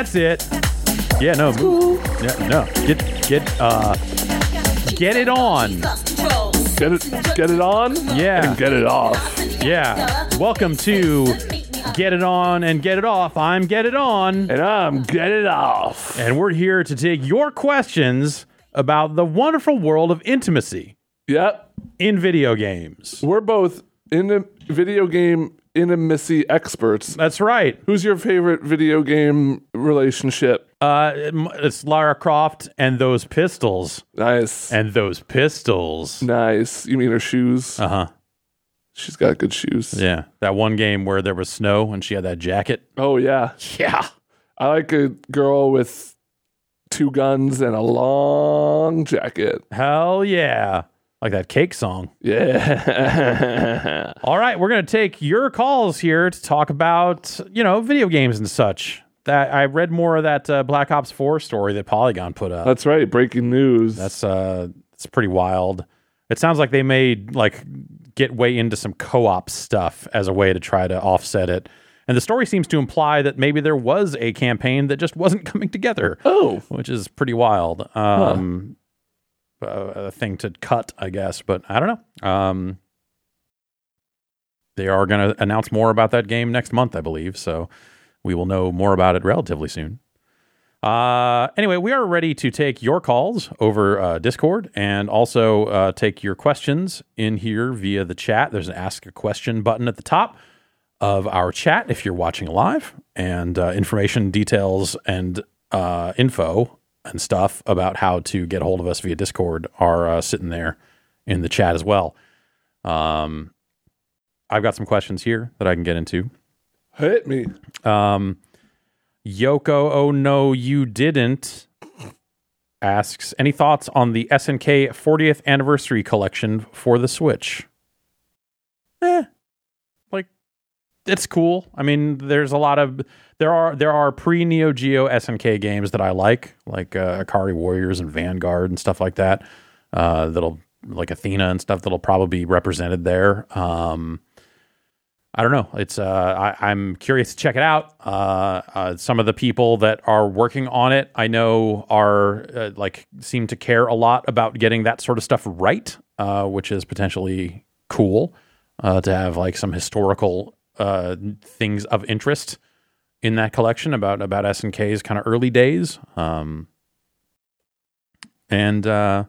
That's it. Yeah, no. Yeah, no. Get get uh get it on. Get it, get it on. Yeah. and get it off. Yeah. Welcome to Get It On and Get It Off. I'm Get It On. And I'm get it off. And we're here to take your questions about the wonderful world of intimacy Yep, in video games. we're both in the video game intimacy experts. That's right. Who's your favorite video game relationship? Uh, it's Lara Croft and those pistols. Nice, And those pistols. nice. You mean her shoes? Uh huh. She's got good shoes. Yeah. That one game where there was snow and she had that jacket. Oh yeah, Yeah. I like a girl with two guns and a long jacket. Hell yeah. Like that cake song. Yeah. All right, we're going to take your calls here to talk about, you know, video games and such. That I read more of that uh, Black Ops 4 story that Polygon put up. That's right. Breaking news. That's uh it's pretty wild. It sounds like they made like get way into some co-op stuff as a way to try to offset it. And the story seems to imply that maybe there was a campaign that just wasn't coming together, oh, which is pretty wild. Um a, a thing to cut, I guess, but I don't know. Um they are going to announce more about that game next month, I believe, so we will know more about it relatively soon. Uh, anyway, we are ready to take your calls over uh, Discord and also uh, take your questions in here via the chat. There's an ask a question button at the top of our chat if you're watching live, and uh, information, details, and uh, info and stuff about how to get a hold of us via Discord are uh, sitting there in the chat as well. Um, I've got some questions here that I can get into. hit me. Um, Yoko, oh no, you didn't. Asks any thoughts on the SNK 40th anniversary collection for the Switch? Eh, it's cool. I mean, there's a lot of there are there are pre Neo Geo SNK games that I like, like uh, Ikari Warriors and Vanguard and stuff like that. Uh, that'll like Athena and stuff that'll probably be represented there. Um, I don't know. It's uh, I, I'm curious to check it out. Uh, uh, some of the people that are working on it, I know, are uh, like seem to care a lot about getting that sort of stuff right, uh, which is potentially cool uh, to have like some historical uh, things of interest in that collection about about SNK's kind of early days. Um, and uh,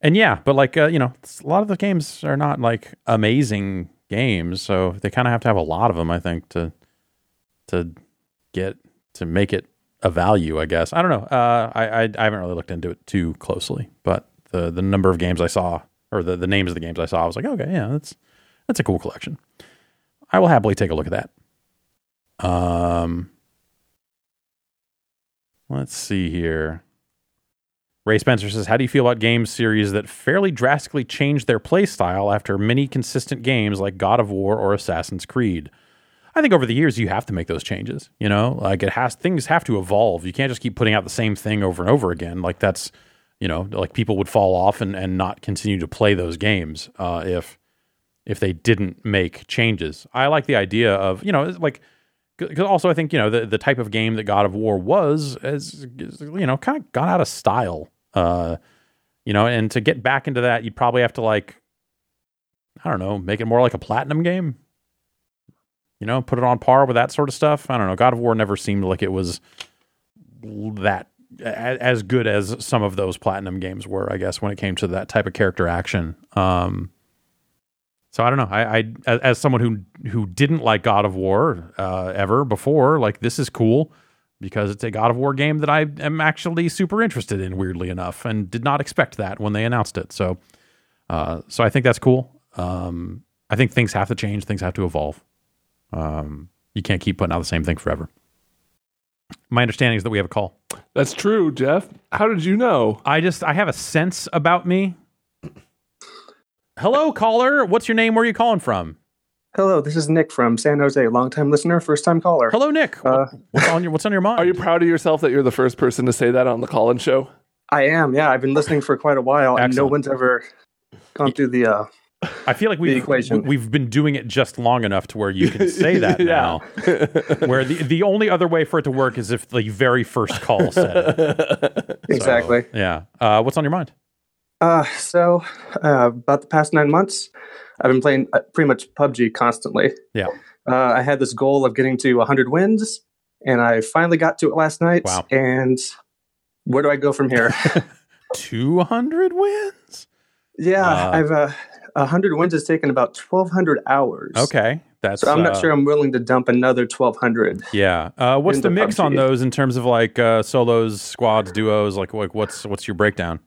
and yeah, but like uh, you know, a lot of the games are not like amazing games, so they kind of have to have a lot of them, I think, to to get to make it a value. I guess I don't know. Uh, I, I I haven't really looked into it too closely, but the the number of games I saw or the the names of the games I saw, I was like, okay, yeah, that's that's a cool collection. I will happily take a look at that. Um, let's see here. Ray Spencer says, How do you feel about game series that fairly drastically change their play style after many consistent games like God of War or Assassin's Creed? I think over the years you have to make those changes. You know, like it has things have to evolve. You can't just keep putting out the same thing over and over again. Like that's, you know, like people would fall off and, and not continue to play those games uh, if if they didn't make changes. I like the idea of you know like because also I think you know the the type of game that God of War was is, is you know kind of gone out of style. Uh, you know, and to get back into that, you'd probably have to like I don't know, make it more like a platinum game. You know, put it on par with that sort of stuff. I don't know. God of War never seemed like it was that as good as some of those platinum games were. I guess when it came to that type of character action. Um, so I don't know. I, I as, someone who who didn't like God of War uh, ever before, like this is cool because it's a God of War game that I am actually super interested in. Weirdly enough, and did not expect that when they announced it. So, uh, so I think that's cool. Um, I think things have to change. Things have to evolve. Um, you can't keep putting out the same thing forever. My understanding is that we have a call. That's true, Jeff. How did you know? I just I have a sense about me. Hello, caller. What's your name? Where are you calling from? Hello, this is Nick from San Jose, longtime listener, first time caller. Hello, Nick. Uh, what's on your What's on your mind? Are you proud of yourself that you're the first person to say that on the call-in show? I am, yeah. I've been listening for quite a while, and no one's ever gone through the uh, I feel like we've equation. we've been doing it just long enough to where you can say that Yeah. now. where the the only other way for it to work is if the very first call said it. Exactly. Yeah. Uh, what's on your mind? Uh, so, uh, about the past nine months, I've been playing uh, pretty much PUBG constantly. Yeah. Uh, I had this goal of getting to 100 wins, and I finally got to it last night. Wow. And where do I go from here? Two hundred wins. yeah, Uh, I've uh, 100 wins has taken about 1,200 hours. Okay, that's. So I'm not uh, sure I'm willing to dump another 1,200. Yeah. Uh, what's the mix on those in terms of like uh, solos, squads, duos? Like, like what's what's your breakdown?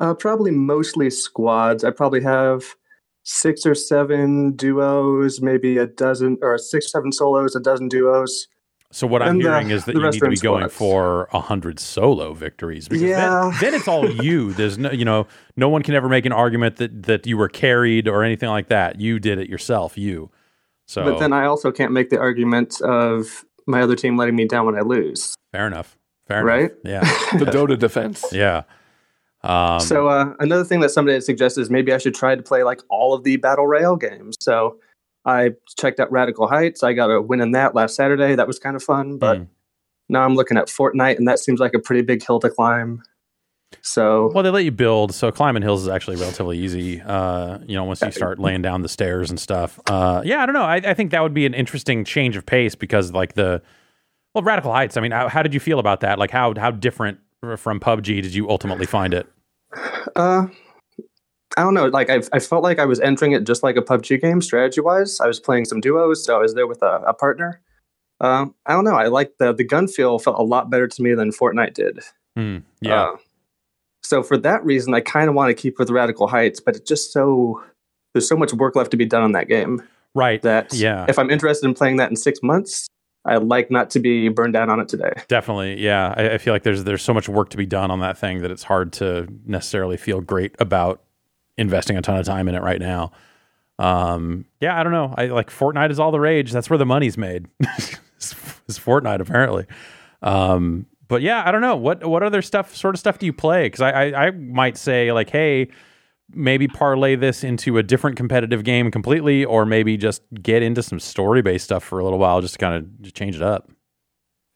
Uh, probably mostly squads. I probably have six or seven duos, maybe a dozen, or six or seven solos, a dozen duos. So what I'm And, hearing is that you need to be going squads. for a hundred solo victories because Yeah. then, then it's all you. There's no, you know, no one can ever make an argument that that you were carried or anything like that. You did it yourself. You. So But then I also can't make the argument of my other team letting me down when I lose. fair enough. Fair enough. Right? enough. Yeah. The Dota defense. yeah. Um, so uh, another thing that somebody had suggested is maybe I should try to play like all of the battle royale games. So I checked out Radical Heights. I got a win in that last Saturday. That was kind of fun. But Mm. now I'm looking at Fortnite, and that seems like a pretty big hill to climb. So Well, they let you build, so climbing hills is actually relatively easy. Uh, you know, once you start laying down the stairs and stuff. Uh, yeah, I don't know. I, I think that would be an interesting change of pace because, like the well, Radical Heights. I mean, how, how did you feel about that? Like, how how different from PUBG did you ultimately find it? Uh, I don't know. Like I, I felt like I was entering it just like a PUBG game, strategy wise. I was playing some duos, so I was there with a, a partner. Um, I don't know. I like the the gun feel felt a lot better to me than Fortnite did. Hmm, yeah, Uh, so for that reason, I kind of want to keep with Radical Heights, but it's just so there's so much work left to be done on that game right. that Yeah. if I'm interested in playing that in six months, I'd like not to be burned down on it today. Definitely, yeah. I, I feel like there's there's so much work to be done on that thing that it's hard to necessarily feel great about investing a ton of time in it right now. Um, yeah, I don't know. I like Fortnite is all the rage. That's where the money's made. it's, is Fortnite apparently. Um, but yeah, I don't know what what other stuff sort of stuff do you play? Because I, I I might say like, hey, maybe parlay this into a different competitive game completely, or maybe just get into some story based stuff for a little while, just to kind of change it up.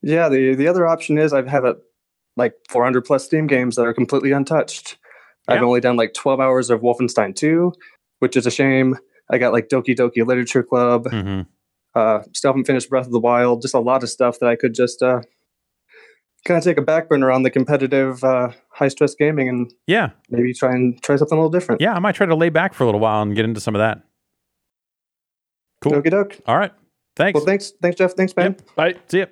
Yeah, the the other option is I have a like 400 plus Steam games that are completely untouched. I've only done like 12 hours of Wolfenstein 2, which is a shame. I got like Doki Doki Literature Club, mm-hmm. uh, still haven't finished Breath of the Wild, just a lot of stuff that I could just uh, kind of take a back burner on the competitive uh, high stress gaming and Yeah, maybe try and try something a little different. Yeah, I might try to lay back for a little while and get into some of that. Cool. Okie doke. All right. Thanks. Well, thanks, thanks, Jeff. Thanks, man. Yep. Right? See ya.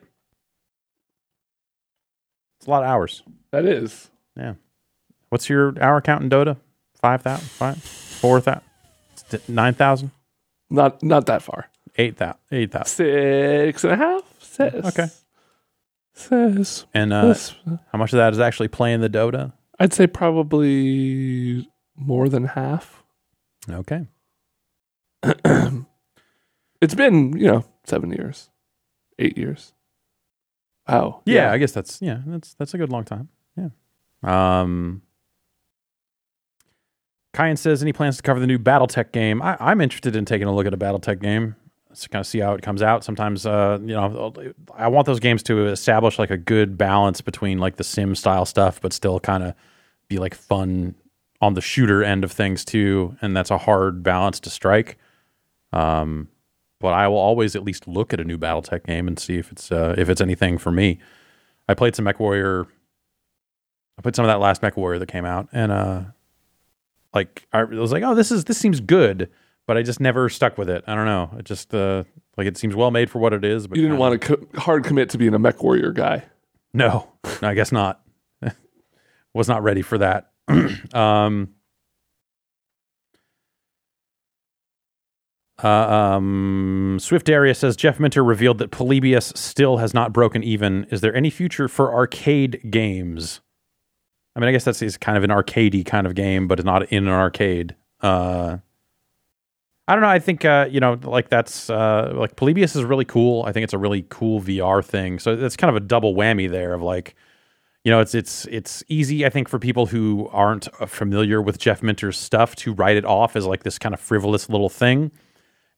It's a lot of hours. That is. Yeah. What's your hour count in Dota? 5,000? 5? 4,000? 9,000? Not not that far. 8,000? 8,000. Six and a half? Six. Okay. Six. And uh, how much of that is actually playing the Dota? I'd say probably more than half. Okay. It's been, you know, seven years, eight years. Wow. Yeah, I guess that's yeah, that's that's a good long time. Yeah. Um Kyan says any plans to cover the new BattleTech game. I, I'm interested in taking a look at a BattleTech game to kind of see how it comes out. Sometimes, uh, you know, I want those games to establish like a good balance between like the sim style stuff, but still kind of be like fun on the shooter end of things too. And that's a hard balance to strike. Um, but I will always at least look at a new BattleTech game and see if it's uh, if it's anything for me. I played some MechWarrior. I played some of that last MechWarrior that came out, and uh, like I was like, oh, this is this seems good, but I just never stuck with it. I don't know. It just uh, like it seems well made for what it is. But You didn't want to co- hard commit to being a mech warrior guy. No, I guess not. Was not ready for that. um, uh, um, Swift Area says Jeff Minter revealed that Polybius still has not broken even. Is there any future for arcade games? I mean, I guess that's is kind of an arcadey kind of game, but it's not in an arcade. Uh, I don't know. I think uh, you know, like that's uh, like Polybius is really cool. I think it's a really cool VR thing. So it's kind of a double whammy there of like, you know, it's it's it's easy, I think, for people who aren't uh, familiar with Jeff Minter's stuff to write it off as like this kind of frivolous little thing.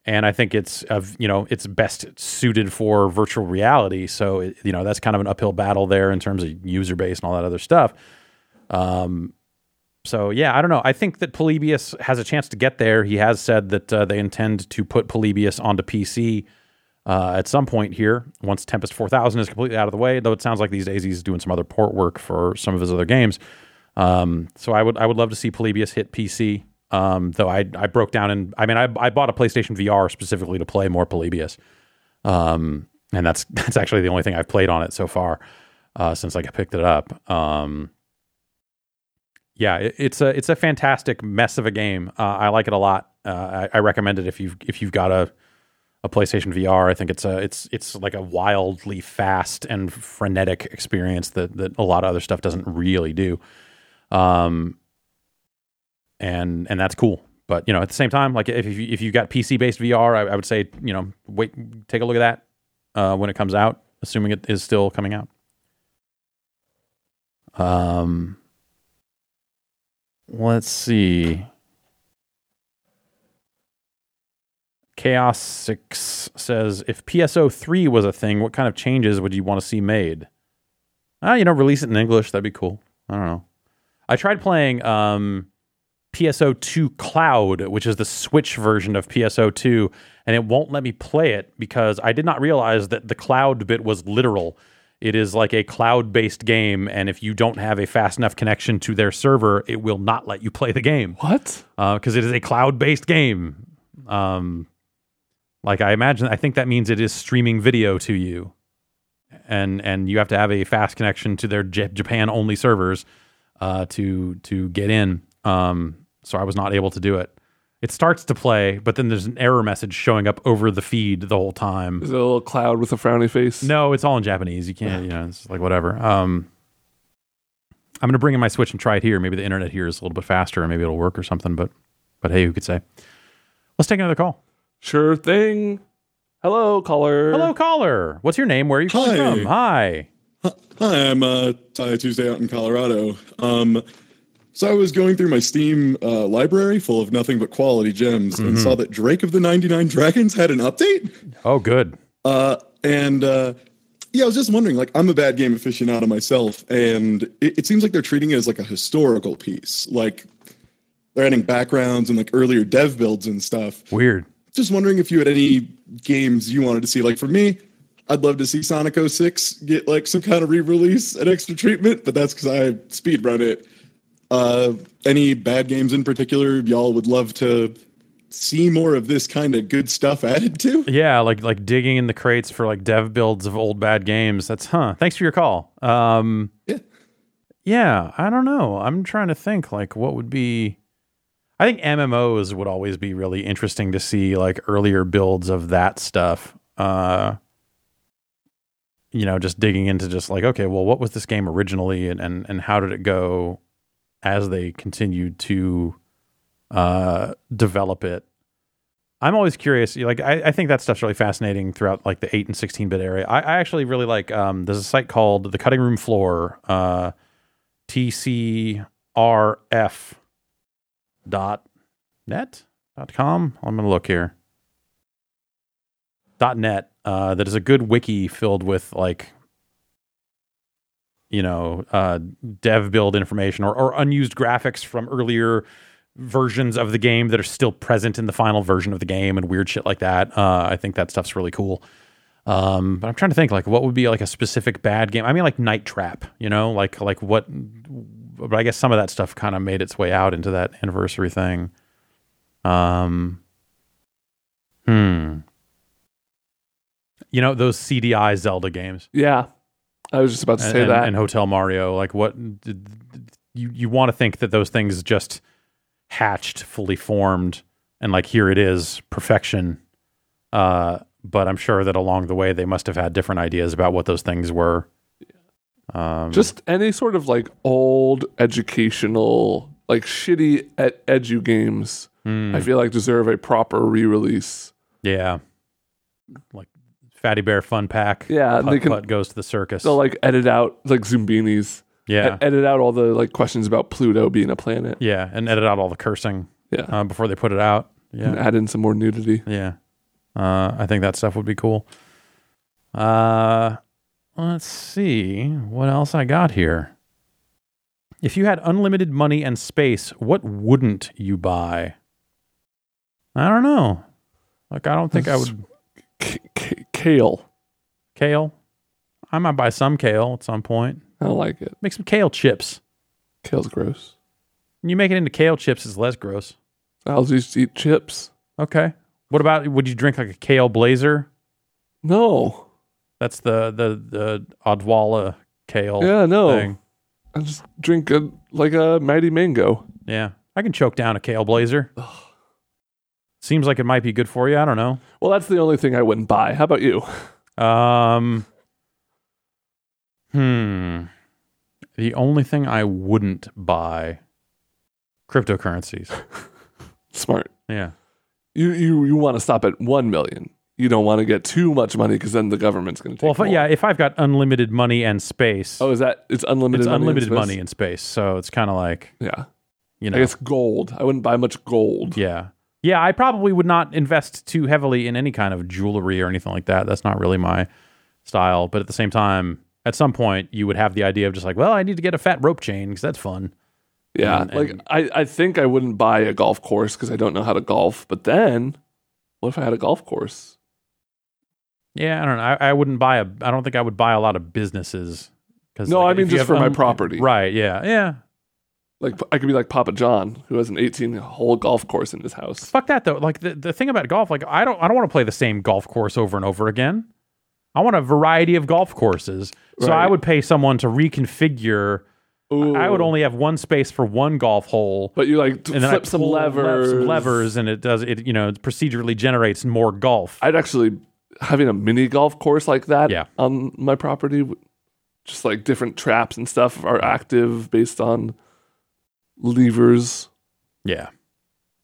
And I think it's of you know it's best suited for virtual reality. So it, you know that's kind of an uphill battle there in terms of user base and all that other stuff. Um, so yeah, I don't know. I think that Polybius has a chance to get there. He has said that uh, they intend to put Polybius onto PC uh, at some point here once Tempest 4000 is completely out of the way. Though it sounds like these days he's doing some other port work for some of his other games. Um, so I would I would love to see Polybius hit PC. Um, though I I broke down and I mean I I bought a PlayStation VR specifically to play more Polybius. Um, and that's that's actually the only thing I've played on it so far uh, since I picked it up. Um, yeah, it, it's a it's a fantastic mess of a game. Uh, I like it a lot. Uh, I, I recommend it if you've if you've got a a PlayStation VR. I think it's a it's it's like a wildly fast and frenetic experience that that a lot of other stuff doesn't really do. Um, and and that's cool. But you know, at the same time, like if you, if you've got PC based VR, I, I, would say you know wait, take a look at that uh, when it comes out, assuming it is still coming out. Um, let's see. Chaos Six says, if PSO three was a thing, what kind of changes would you want to see made? Ah, you know, release it in English. That'd be cool. I don't know. I tried playing um, PSO two Cloud, which is the Switch version of PSO two, and it won't let me play it because I did not realize that the cloud bit was literal. It is like a cloud based game, and if you don't have a fast enough connection to their server, it will not let you play the game. What? Because uh, it is a cloud based game. Um, like I imagine, I think that means it is streaming video to you, and and you have to have a fast connection to their J- Japan only servers uh, to to get in. Um, so I was not able to do it. It starts to play, but then there's an error message showing up over the feed the whole time. Is it a little cloud with a frowny face? No, it's all in Japanese. You can't, you know, it's like whatever. Um, I'm gonna bring in my Switch and try it here. Maybe the internet here is a little bit faster, and maybe it'll work or something. But, but hey, who could say? Let's take another call. Sure thing. Hello, caller. Hello, caller. What's your name? Where are you calling Hi. from? Hi. Hi, I'm uh, Ty Tuesday out in Colorado. Um, so I was going through my Steam uh, library full of nothing but quality gems and saw that Drake of the 99 Dragons had an update. Oh, good. Uh, and uh, yeah, I was just wondering, like, I'm a bad game aficionado myself, and it, it seems like they're treating it as like a historical piece. Like, they're adding backgrounds and like earlier dev builds and stuff. Weird. Just wondering if you had any games you wanted to see. Like, for me, I'd love to see Sonic 06 get like some kind of re-release and extra treatment, but that's because I speedrun it. Uh, any bad games in particular y'all would love to see more of this kind of good stuff added to? Yeah, like like digging in the crates for like dev builds of old bad games. That's huh. Thanks for your call. Um, Yeah. yeah, I don't know. I'm trying to think like what would be. I think MMOs would always be really interesting to see like earlier builds of that stuff. Uh, you know, just digging into just like okay, well, what was this game originally, and and and how did it go as they continued to uh, develop it. I'm always curious. Like, I, I think that stuff's really fascinating throughout like the eight and sixteen bit area. I, I actually really like. Um, there's a site called the Cutting Room Floor, uh, TCRF dot net dot com. I'm gonna look here. Dot net. Uh, that is a good wiki filled with like you know uh, dev build information or, or unused graphics from earlier versions of the game that are still present in the final version of the game and weird shit like that. Uh, I think that stuff's really cool. Um, but I'm trying to think like what would be like a specific bad game. I mean, like Night Trap, you know, like like what. But I guess some of that stuff kind of made its way out into that anniversary thing. Um. Hmm. You know those CDI Zelda games. Yeah. I was just about to say and, that. and Hotel Mario. Like what you you want to think that those things just hatched, fully formed, and like here it is, perfection. Uh, but I'm sure that along the way they must have had different ideas about what those things were. Um, just any sort of like old educational, like shitty ed- edu games, hmm, I feel like deserve a proper re release. yeah, like Fatty Bear Fun Pack. Yeah, Putt, they can- Putt goes to the circus. They'll like edit out like Zoombinis. Yeah. E- edit out all the like questions about Pluto being a planet. Yeah, and edit out all the cursing Yeah. uh, before they put it out. And Yeah, add in some more nudity. yeah. Uh, I think that stuff would be cool. Uh, let's see what else I got here. If you had unlimited money and space, what wouldn't you buy? I don't know. Like, I don't think I would. K- k- kale. Kale. I might buy some kale at some point. I don't like it. Make some kale chips. Kale's gross. When you make it into kale chips, it's less gross. I'll just eat chips. Okay. What about would you drink like a kale blazer? No. That's the the the Odwalla kale Yeah, no. thing. I just drink a like a mighty mango. Yeah, I can choke down a kale blazer. Seems like it might be good for you. I don't know. Well, that's the only thing I wouldn't buy. How about you? Um, hmm. The only thing I wouldn't buy cryptocurrencies. Smart. Yeah. You you you want to stop at one million. You don't want to get too much money because then the government's going to take. It. Well, if, yeah, if I've got unlimited money and space, Oh, is that it's unlimited? it's money unlimited space? money in space. So it's kind of like Yeah, you know, guess gold. I wouldn't buy much gold. Yeah. Yeah, I probably would not invest too heavily in any kind of jewelry or anything like that. That's not really my style. But at the same time, at some point, you would have the idea of just like, well, I need to get a fat rope chain because that's fun. Yeah, And- like and- I, I think I wouldn't buy a golf course because I don't know how to golf. But then, what if I had a golf course? Yeah, I don't know. I, I wouldn't buy a. I don't think I would buy a lot of businesses. Cause No, like, I mean just have for my property. Right. Yeah. Yeah. Like I could be like Papa John, who has an 18 hole golf course in his house. Fuck that though. Like the, the thing about golf, like I don't I don't want to play the same golf course over and over again. I want a variety of golf courses. So I would pay someone to reconfigure. I would only have one space for one golf hole. But you like and flip some levers. some levers, and it does it. You know, procedurally generates more golf. I'd actually having a mini golf course like that Yeah. on my property, just like different traps and stuff are active based on levers. yeah,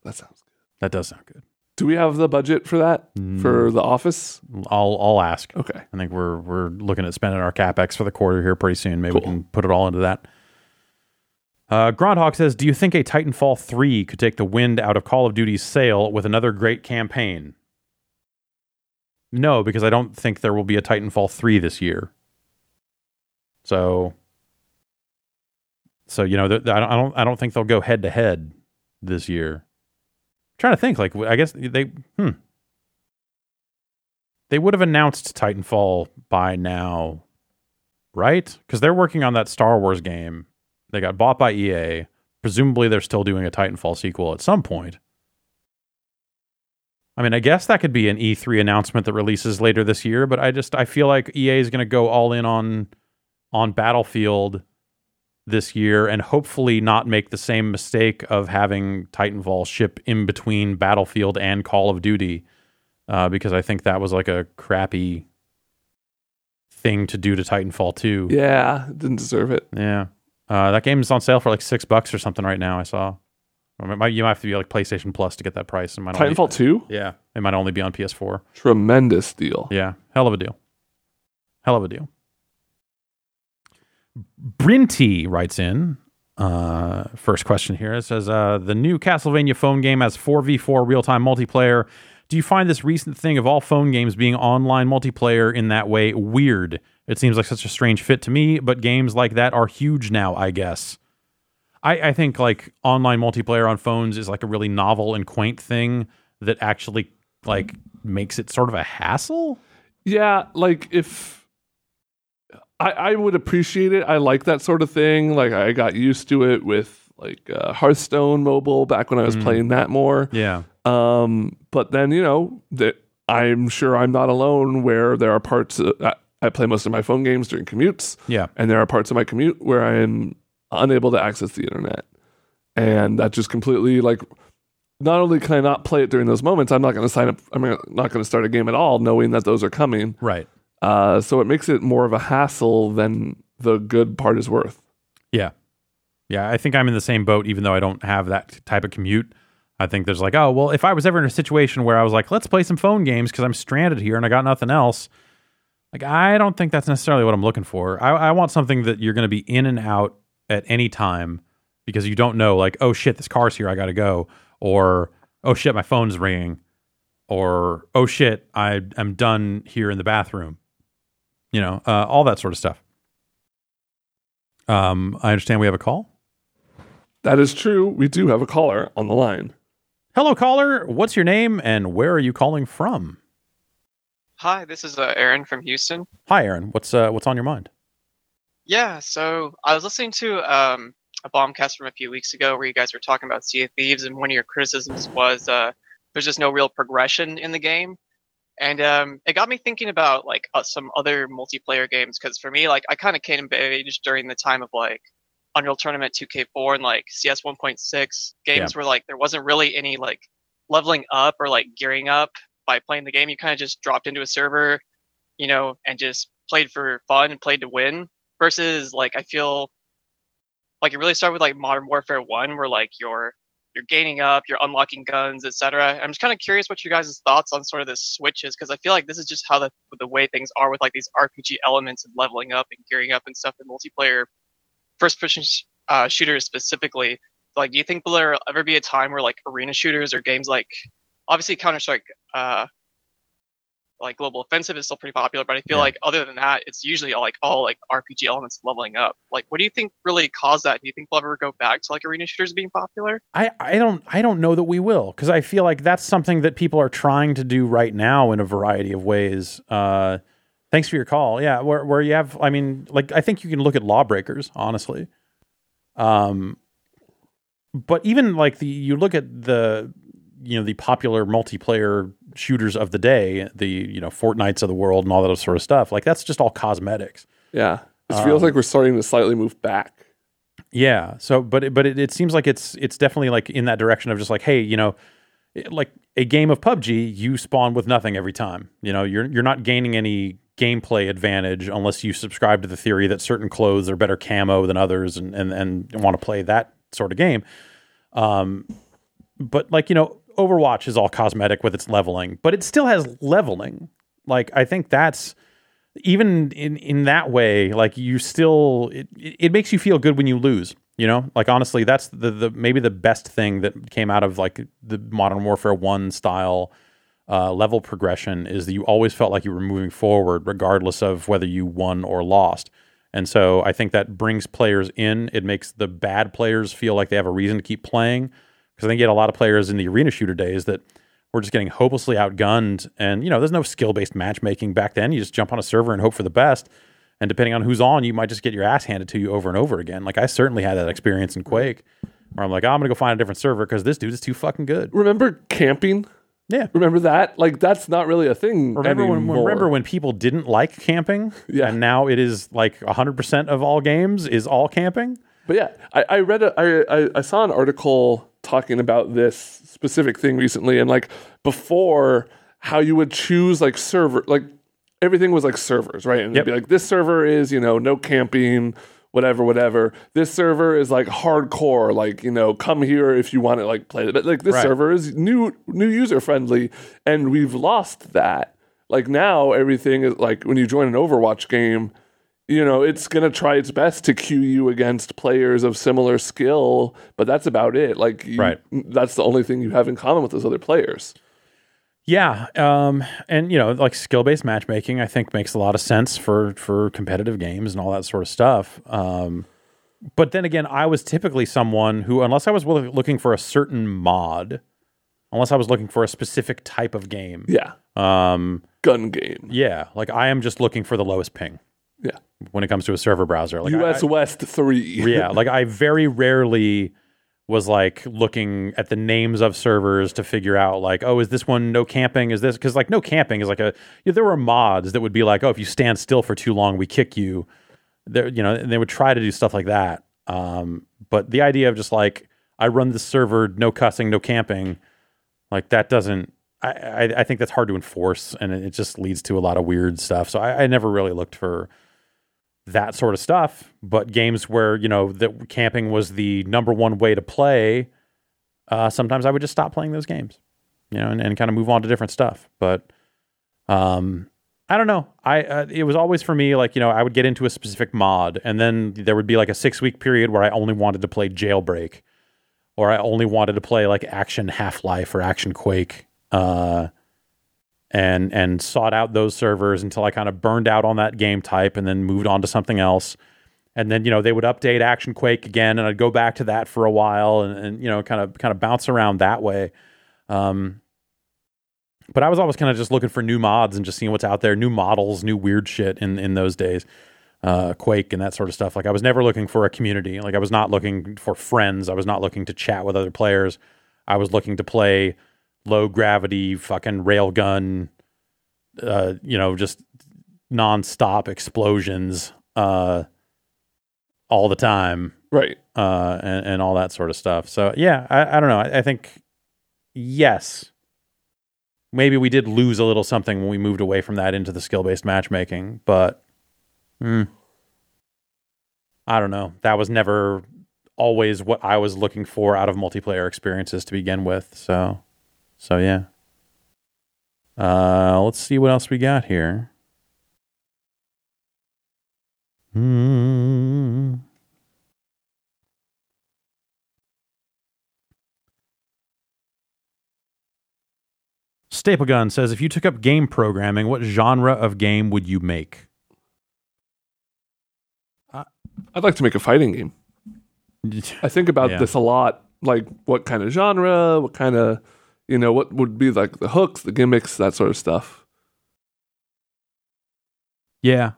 That sounds good. that does sound good. Do we have the budget for that for Mm. the office? I'll I'll ask. Okay. I think we're we're looking at spending our capex for the quarter here pretty soon. Maybe we Cool. can put it all into that. Uh, Groundhog says, "Do you think a Titanfall three could take the wind out of Call of Duty's sail with another great campaign?" No, because I don't think there will be a Titanfall three this year. So, so you know, I don't, I don't, I don't think they'll go head to head this year. trying to think, like, I guess they, hmm, they would have announced Titanfall by now, right? Because they're working on that Star Wars game. They got bought by EA. Presumably, they're still doing a Titanfall sequel at some point. I mean, I guess that could be an E3 announcement that releases later this year, but I just I feel like EA is going to go all in on on Battlefield this year and hopefully not make the same mistake of having Titanfall ship in between Battlefield and Call of Duty uh, because I think that was like a crappy thing to do to Titanfall 2. Yeah, didn't deserve it. Yeah. Uh, that game is on sale for like six bucks or something right now. I saw. Or it might, you might have to be like PlayStation Plus to get that price. It might Titanfall 2? yeah, it might only be on PS4. Tremendous deal. Yeah, hell of a deal. Hell of a deal. Brinty writes in. Uh, first question here. It says uh, the new Castlevania phone game has 4v4 real time multiplayer. Do you find this recent thing of all phone games being online multiplayer in that way weird? It seems like such a strange fit to me, but games like that are huge now, I guess. I, I think like online multiplayer on phones is like a really novel and quaint thing that actually like makes it sort of a hassle. Yeah, like if I, I would appreciate it. I like that sort of thing. Like I got used to it with like uh, Hearthstone mobile back when I was playing that more. Yeah. Um, but then you know that I'm sure I'm not alone where there are parts. uh, I, I play most of my phone games during commutes, Yeah. and there are parts of my commute where I am unable to access the internet, and that just completely like. Not only can I not play it during those moments, I'm not going to sign up. I'm not going to start a game at all, knowing that those are coming. Right. Uh, so it makes it more of a hassle than the good part is worth. Yeah. Yeah. I think I'm in the same boat, even though I don't have that type of commute. I think there's like, oh, well, if I was ever in a situation where I was like, let's play some phone games because I'm stranded here and I got nothing else, Like I don't think that's necessarily what I'm looking for. I, I want something that you're going to be in and out at any time because you don't know, like, oh shit, this car's here, I got to go, or oh shit, my phone's ringing, or oh shit, I am done here in the bathroom. You know, uh, all that sort of stuff. Um, I understand we have a call. That is true. We do have a caller on the line. Hello, caller. What's your name and where are you calling from? Hi, this is uh, Aaron from Houston. Hi, Aaron. What's uh, what's on your mind? Yeah, so I was listening to um, a bombcast from a few weeks ago where you guys were talking about Sea of Thieves, and one of your criticisms was uh, there's just no real progression in the game, and um, it got me thinking about like uh, some other multiplayer games because for me, like I kind of came of age during the time of like Unreal Tournament 2K4 and like CS 1.6 games where like there wasn't really any like leveling up or like gearing up by playing the game. You kind of just dropped into a server, you know, and just played for fun and played to win. Versus like I feel like it really started with like Modern Warfare One, where like you're you're gaining up, you're unlocking guns, etc. I'm just kind of curious what you guys' thoughts on sort of this switches because I feel like this is just how the the way things are with like these RPG elements and leveling up and gearing up and stuff in multiplayer first person sh- uh, shooters specifically. Like, do you think will there ever be a time where like arena shooters or games like obviously Counter Strike, uh, like Global Offensive is still pretty popular, but I feel Yeah. like other than that, it's usually all, like all like RPG elements leveling up. Like, what do you think really caused that? Do you think we'll ever go back to like arena shooters being popular? I, I don't I don't know that we will because I feel like that's something that people are trying to do right now in a variety of ways. Uh, thanks for your call. Yeah, where where you have I mean like I think you can look at Lawbreakers honestly. Um, but even like the you look at the you know the popular multiplayer shooters of the day, the you know Fortnites of the world and all that sort of stuff. Like that's just all cosmetics. Yeah. It feels Um, like we're starting to slightly move back. Yeah. So, but it, but it, it seems like it's it's definitely like in that direction of just like, hey, you know, it- like a game of PUBG, you spawn with nothing every time. You know, you're you're not gaining any gameplay advantage unless you subscribe to the theory that certain clothes are better camo than others, and and and want to play that sort of game. Um, but like you know, Overwatch is all cosmetic with its leveling, but it still has leveling. Like I think that's even in in that way, like you still it, it makes you feel good when you lose. You know, like honestly, that's the the maybe the best thing that came out of like the Modern Warfare One style uh, level progression is that you always felt like you were moving forward, regardless of whether you won or lost. And so I think that brings players in. It makes the bad players feel like they have a reason to keep playing because I think you had a lot of players in the arena shooter days that were just getting hopelessly outgunned. And you know, there's no skill based matchmaking back then. You just jump on a server and hope for the best. And depending on who's on, you might just get your ass handed to you over and over again. Like I certainly had that experience in Quake, where I'm like, oh, I'm gonna go find a different server because this dude is too fucking good. Remember camping? Yeah. Remember that? Like that's not really a thing Remember when, anymore. remember when people didn't like camping? Yeah. And now it is like 100% of all games is all camping? But yeah, I, I read a, I, I I saw an article talking about this specific thing recently, and like before, how you would choose like server, like everything was like servers, right? And Yep. it'd be like this server is you know no camping, whatever, whatever. This server is like hardcore, like you know come here if you want to like play it. But like this Right. server is new new user friendly, and we've lost that. Like now, everything is like when you join an Overwatch game you know, it's going to try its best to queue you against players of similar skill, but that's about it. Like, you, Right. that's the only thing you have in common with those other players. Yeah, um, and you know, like skill-based matchmaking, I think makes a lot of sense for for competitive games and all that sort of stuff. Um, but then again, I was typically someone who, unless I was looking for a certain mod, unless I was looking for a specific type of game, Yeah. um, Gun game. yeah, like I am just looking for the lowest ping. When it comes to a server browser. Like I- US West 3. yeah like i very rarely was like looking at the names of servers to figure out like oh is this one no camping is this because like no camping is like a you know, there were mods that would be like oh if you stand still for too long we kick you there you know and they would try to do stuff like that um but the idea of just like i run this server no cussing no camping like that doesn't I, I, I think that's hard to enforce and it just leads to a lot of weird stuff so I, I never really looked for that sort of stuff. But games where you know that camping was the number one way to play, uh, sometimes I would just stop playing those games, you know, and, and kind of move on to different stuff. But um, I don't know. I uh, it was always for me like you know I would get into a specific mod, and then there would be like a six week period where I only wanted to play Jailbreak, or I only wanted to play like Action Half Life or Action Quake, uh, and and sought out those servers until I kind of burned out on that game type, and then moved on to something else. And then you know they would update Action Quake again, and I'd go back to that for a while, and, and you know kind of kind of bounce around that way. Um, but I was always kind of just looking for new mods and just seeing what's out there, new models, new weird shit in in those days, uh, Quake and that sort of stuff. Like I was never looking for a community. Like I was not looking for friends. I was not looking to chat with other players. I was looking to play low gravity fucking railgun, uh, you know, just nonstop explosions uh, all the time Right. uh, and, and all that sort of stuff. So yeah, I, I don't know. I, I think yes, maybe we did lose a little something when we moved away from that into the skill based matchmaking, but hmm, I don't know. That was never always what I was looking for out of multiplayer experiences to begin with. So, so yeah. Uh, let's see what else we got here. Hmm. Staple Gun says, if you took up game programming, what genre of game would you make? I'd like to make a fighting game. I think about Yeah. this a lot. Like, what kind of genre? What kind of, you know, what would be like the hooks, the gimmicks, that sort of stuff. yeah,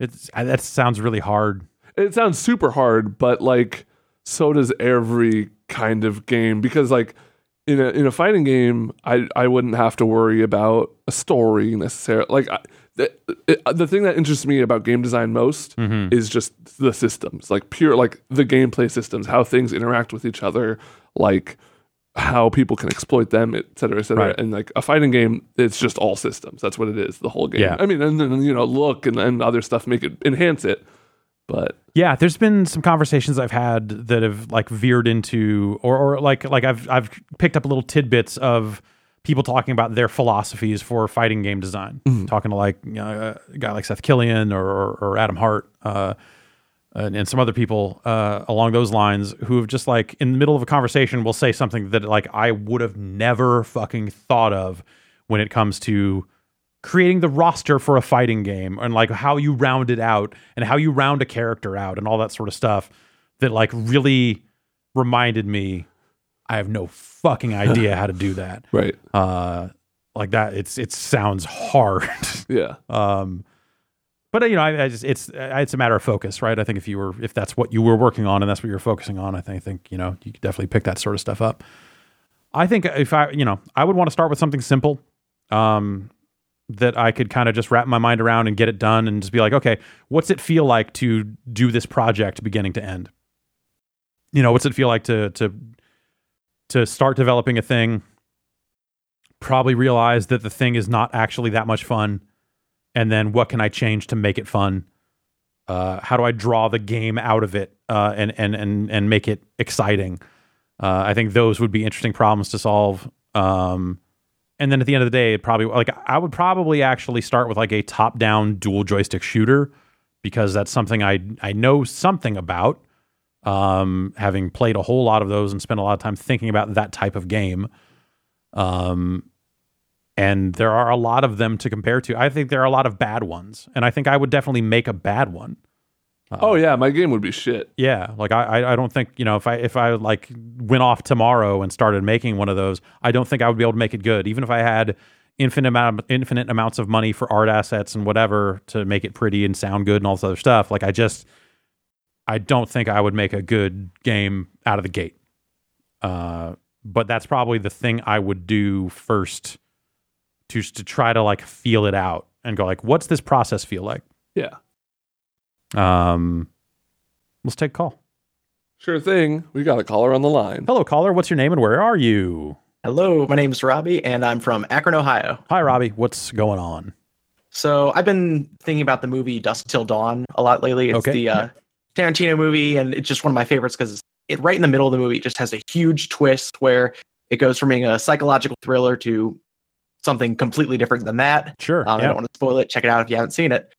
it's I- that sounds really hard. It sounds super hard, but like, so does every kind of game because, like, in a in a fighting game, I I wouldn't have to worry about a story necessarily. Like, I, the, it, the thing that interests me about game design most Mm-hmm. is just the systems, like pure, like the gameplay systems, how things interact with each other, like how people can exploit them, et cetera, et cetera. Right. And like a fighting game, it's just all systems. That's what it is, the whole game. Yeah. I mean, and then, you know, look and, and other stuff make it enhance it. But Yeah, there's been some conversations I've had that have like veered into, or or like like I've I've picked up little tidbits of people talking about their philosophies for fighting game design. Talking to like you know, a guy like Seth Killian or or, or Adam Heart. Uh, and, and some other people uh, along those lines who have just like in the middle of a conversation will say something that like I would have never fucking thought of when it comes to creating the roster for a fighting game and like how you round it out and how you round a character out and all that sort of stuff that like really reminded me I have no fucking idea how to do that. right, Uh like that it's it sounds hard. yeah, Um, but uh, you know, I, I just it's uh, it's a matter of focus, right? I think if you were if that's what you were working on and that's what you're focusing on, I think I think you know you could definitely pick that sort of stuff up. I think if I you know I would want to start with something simple, um, that I could kind of just wrap my mind around and get it done and just be like, okay, what's it feel like to do this project beginning to end? You know, what's it feel like to to to start developing a thing? Probably realize that the thing is not actually that much fun and then what can I change to make it fun? Uh, how do I draw the game out of it uh, and and and and make it exciting? Uh, I think those would be interesting problems to solve. Um, and then at the end of the day, it probably like I would probably actually start with like a top-down dual joystick shooter because that's something I I know something about, um, having played a whole lot of those and spent a lot of time thinking about that type of game. Um, and there are a lot of them to compare to. I think there are a lot of bad ones, and I think I would definitely make a bad one. oh yeah, my game would be shit. Yeah, like I, I- don't think you know if I if I like went off tomorrow and started making one of those, I don't think I would be able to make it good, even if I had infinite amount infinite amounts of money for art assets and whatever to make it pretty and sound good and all this other stuff. Like I just, I don't think I would make a good game out of the gate. Uh, but that's probably the thing I would do first, to to try to like feel it out and go like, what's this process feel like? Yeah, Um, let's take a call. sure thing. We got a caller on the line. Hello, caller. What's your name and where are you? Hello, my name's Robbie, and I'm from Akron, Ohio. Hi, Robbie. What's going on? So I've been thinking about the movie Dusk Till Dawn a lot lately. It's Okay. the uh, Tarantino movie, and it's just one of my favorites because it right in the middle of the movie it just has a huge twist where it goes from being a psychological thriller to something completely different than that. Sure. Um, I don't want to spoil it. Check it out if you haven't seen it.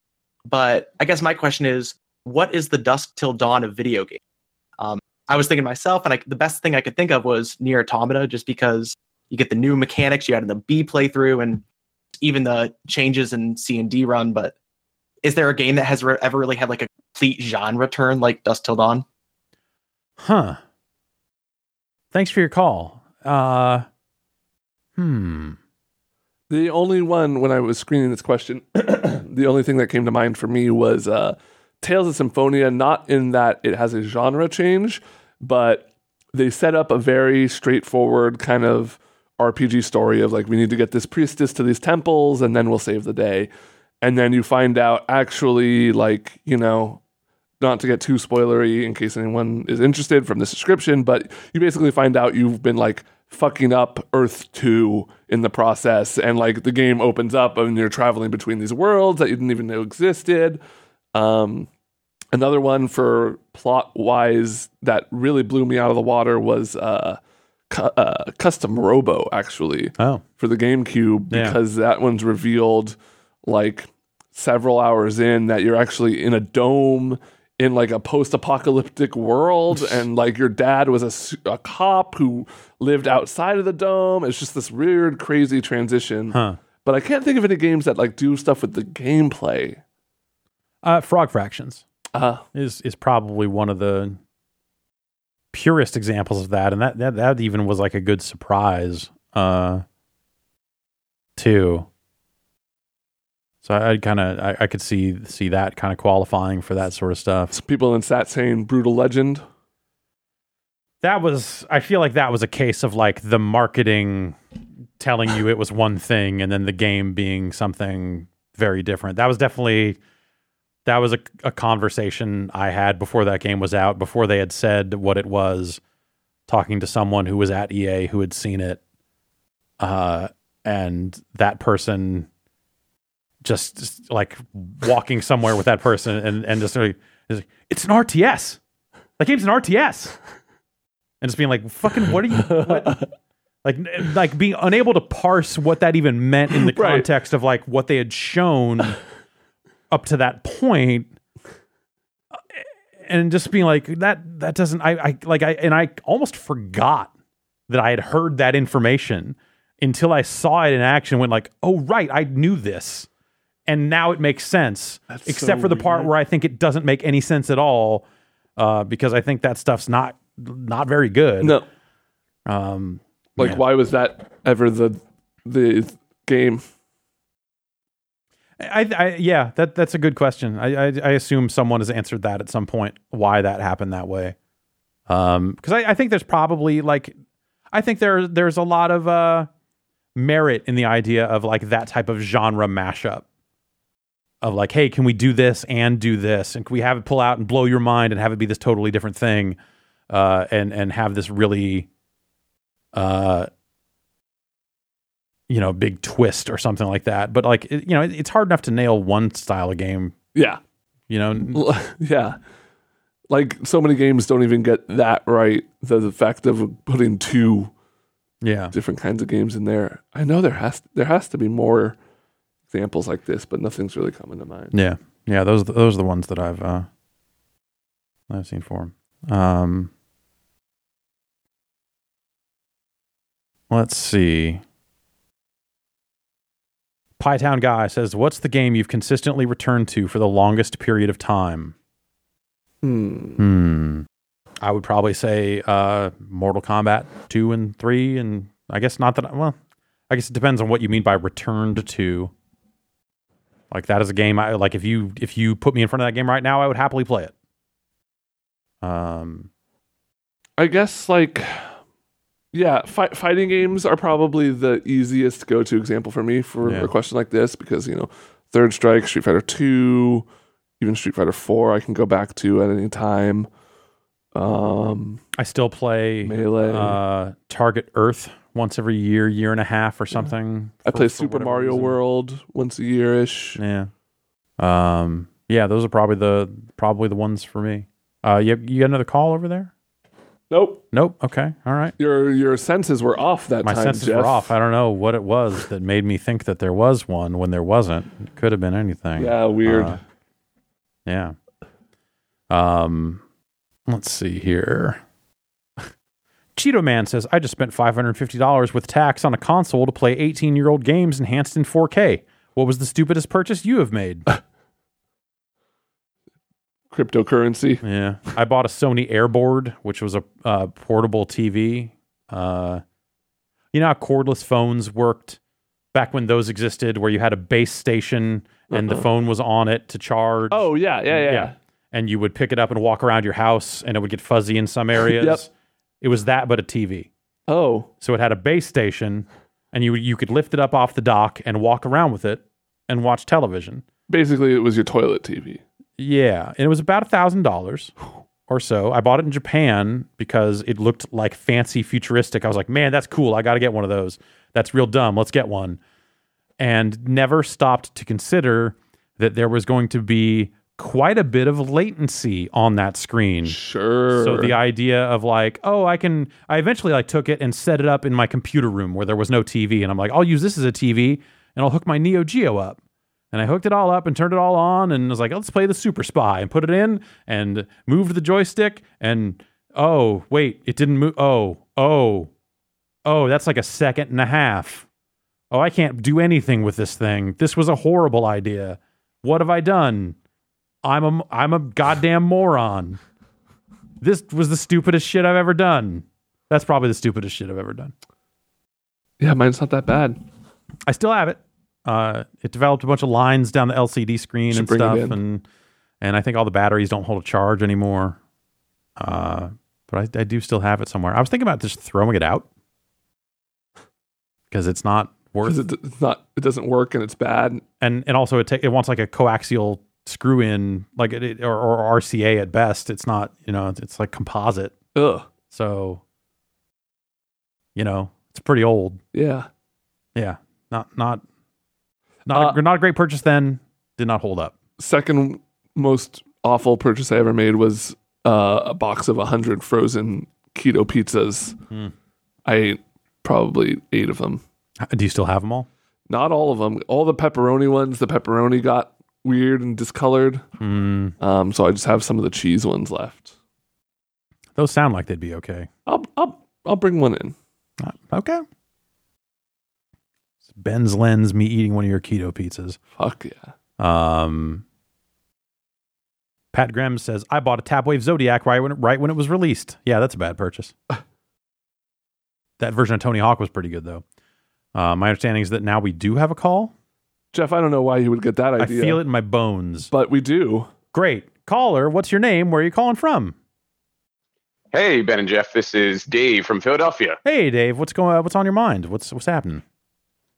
But I guess my question is, what is the dusk till dawn of video game? Um, I was thinking myself, and I, the best thing I could think of was Nier Automata, just because you get the new mechanics you had in the B playthrough, and even the changes in C and D run. But is there a game that has re- ever really had like a complete genre turn like Dusk Till Dawn? Huh. Thanks for your call. Uh, hmm. The only one when I was screening this question, the only thing that came to mind for me was uh, Tales of Symphonia. Not in that it has a genre change, but they set up a very straightforward kind of RPG story of like we need to get this priestess to these temples and then we'll save the day. And then you find out actually like, you know, not to get too spoilery in case anyone is interested from this description, but you basically find out you've been like fucking up Earth 2 in the process and like the game opens up and you're traveling between these worlds that you didn't even know existed. Um another one for plot wise that really blew me out of the water was uh, cu- uh custom robo actually Oh, for the GameCube Yeah. because that one's revealed like several hours in that you're actually in a dome in like a post-apocalyptic world and like your dad was a, a cop who lived outside of the dome it's just this weird crazy transition huh. but i can't think of any games that like do stuff with the gameplay Uh, Frog Fractions uh is is probably one of the purest examples of that, and that that, that even was like a good surprise. Uh, too. So I, I kind of I, I could see see that kind of qualifying for that sort of stuff. some people in sat saying brutal legend that was I feel like that was a case of like the marketing telling you it was one thing and then the game being something very different. That was definitely that was a, a conversation I had before that game was out, before they had said what it was, talking to someone who was at EA who had seen it. Uh and that person just, just like walking somewhere with that person and, and just like, it's an RTS. That game's an RTS and just being like, "Fucking, what are you?" What? like, like being unable to parse what that even meant in the Right. context of like what they had shown up to that point, and just being like, "That that doesn't." I, I like I and I almost forgot that I had heard that information until I saw it in action. Went like, "Oh right, I knew this." And now it makes sense, That's except so for the part weird. where I think it doesn't make any sense at all, uh, because I think that stuff's not not very good. no Um, like yeah. why was that ever the the game I, I yeah, that that's a good question. I, I I assume someone has answered that at some point. Why that happened that way? Um, because I, I think there's probably like, I think there there's a lot of uh merit in the idea of like that type of genre mashup. Of like, hey, can we do this and do this, and can we have it pull out and blow your mind and have it be this totally different thing, uh, and and have this really, uh, you know, big twist or something like that. But like, it, you know, it, it's hard enough to nail one style of game. yeah You know, yeah. Like so many games don't even get that right. The, the fact of putting two yeah. different kinds of games in there. I know there has there has to be more examples like this, but nothing's really coming to mind. Yeah, yeah. Those those are the ones that I've uh, I've seen for him. Um, let's see. Pytown guy says, "What's the game you've consistently returned to for the longest period of time?" Hmm. Hmm. I would probably say uh, Mortal Kombat two and three, and I guess not that. Well, I guess it depends on what you mean by returned to. Like that is a game. I like if you if you put me in front of that game right now, I would happily play it. Um. I guess like yeah, fi- fighting games are probably the easiest go-to example for me for Yeah. a question like this because you know, Third Strike, Street Fighter Two, even Street Fighter Four, I can go back to at any time. Um, I still play Melee. uh, Target Earth once every year, year and a half or something. I for- play for Super Mario reason. World once a year ish. Yeah. Um. Yeah, those are probably the probably the ones for me. Uh, you you got another call over there? Nope. Nope. Okay. All right. Your your senses were off that My time. My senses Jeff. were off. I don't know what it was that made me think that there was one when there wasn't. It could have been anything. Yeah, weird. Uh, yeah. Um, let's see here. Cheeto Man says, I just spent $550 with tax on a console to play 18 year old games enhanced in 4K. What was the stupidest purchase you have made? Cryptocurrency. yeah. I bought a Sony Airboard, which was a uh, portable TV. Uh, you know how cordless phones worked back when those existed, where you had a base station and the Uh-uh. phone was on it to charge? Oh yeah, yeah, yeah. Yeah. and you would pick it up and walk around your house and it would get fuzzy in some areas. Yep. It was that but a TV. Oh, So it had a base station and you you could lift it up off the dock and walk around with it and watch television. basically it was your toilet TV. Yeah, and it was about a thousand dollars or so. I bought it in Japan because it looked like fancy futuristic. I was like, man, that's cool. I got to get one of those. That's real dumb. Let's get one. And never stopped to consider that there was going to be quite a bit of latency on that screen. Sure. So the idea of like, oh, I can. I eventually like took it and set it up in my computer room where there was no TV, and I'm like, I'll use this as a TV, and I'll hook my Neo Geo up. And I hooked it all up and turned it all on, and was like, let's play the Super Spy, and put it in, and moved the joystick, and oh wait, it didn't move. Oh oh oh, that's like a second and a half. Oh, I can't do anything with this thing. This was a horrible idea. What have I done? I'm a I'm a goddamn moron. This was the stupidest shit I've ever done. That's probably the stupidest shit I've ever done. yeah, mine's not that bad. I still have it. Uh, it developed a bunch of lines down the LCD screen Should and stuff, and and I think all the batteries don't hold a charge anymore. Uh, but I, I do still have it somewhere. I was thinking about just throwing it out because it's not worth it, it's not, it doesn't work and it's bad. and and also it ta- it wants like a coaxial screw in like it, or, or RCA at best. It's not you know it's, like composite, Ugh. so you know it's pretty old. Yeah. Yeah, not not not Uh, a, not a great purchase. Then did not hold up. Second most awful purchase I ever made was uh, a box of hundred frozen keto pizzas. Hmm. I ate probably eight of them. Do you still have them all? Not all of them. All the pepperoni ones. The pepperoni got weird and discolored. Mm, Um, so I just have some of the cheese ones left. those sound like they'd be okay. I'll I'll I'll bring one in. Uh, Okay. It's Ben's lens. Me eating one of your keto pizzas. Fuck yeah. Um, Pat Graham says, "I bought a Tapwave Zodiac right when it, right when it was released. Yeah, that's a bad purchase. that version of Tony Hawk was pretty good though. Uh, my understanding is that now we do have a call. Jeff, I don't know why you would get that idea. I feel it in my bones. but we do. Great caller. What's your name? Where are you calling from? Hey, Ben and Jeff, this is Dave from Philadelphia. Hey, Dave. What's going? What's on your mind? What's what's happening?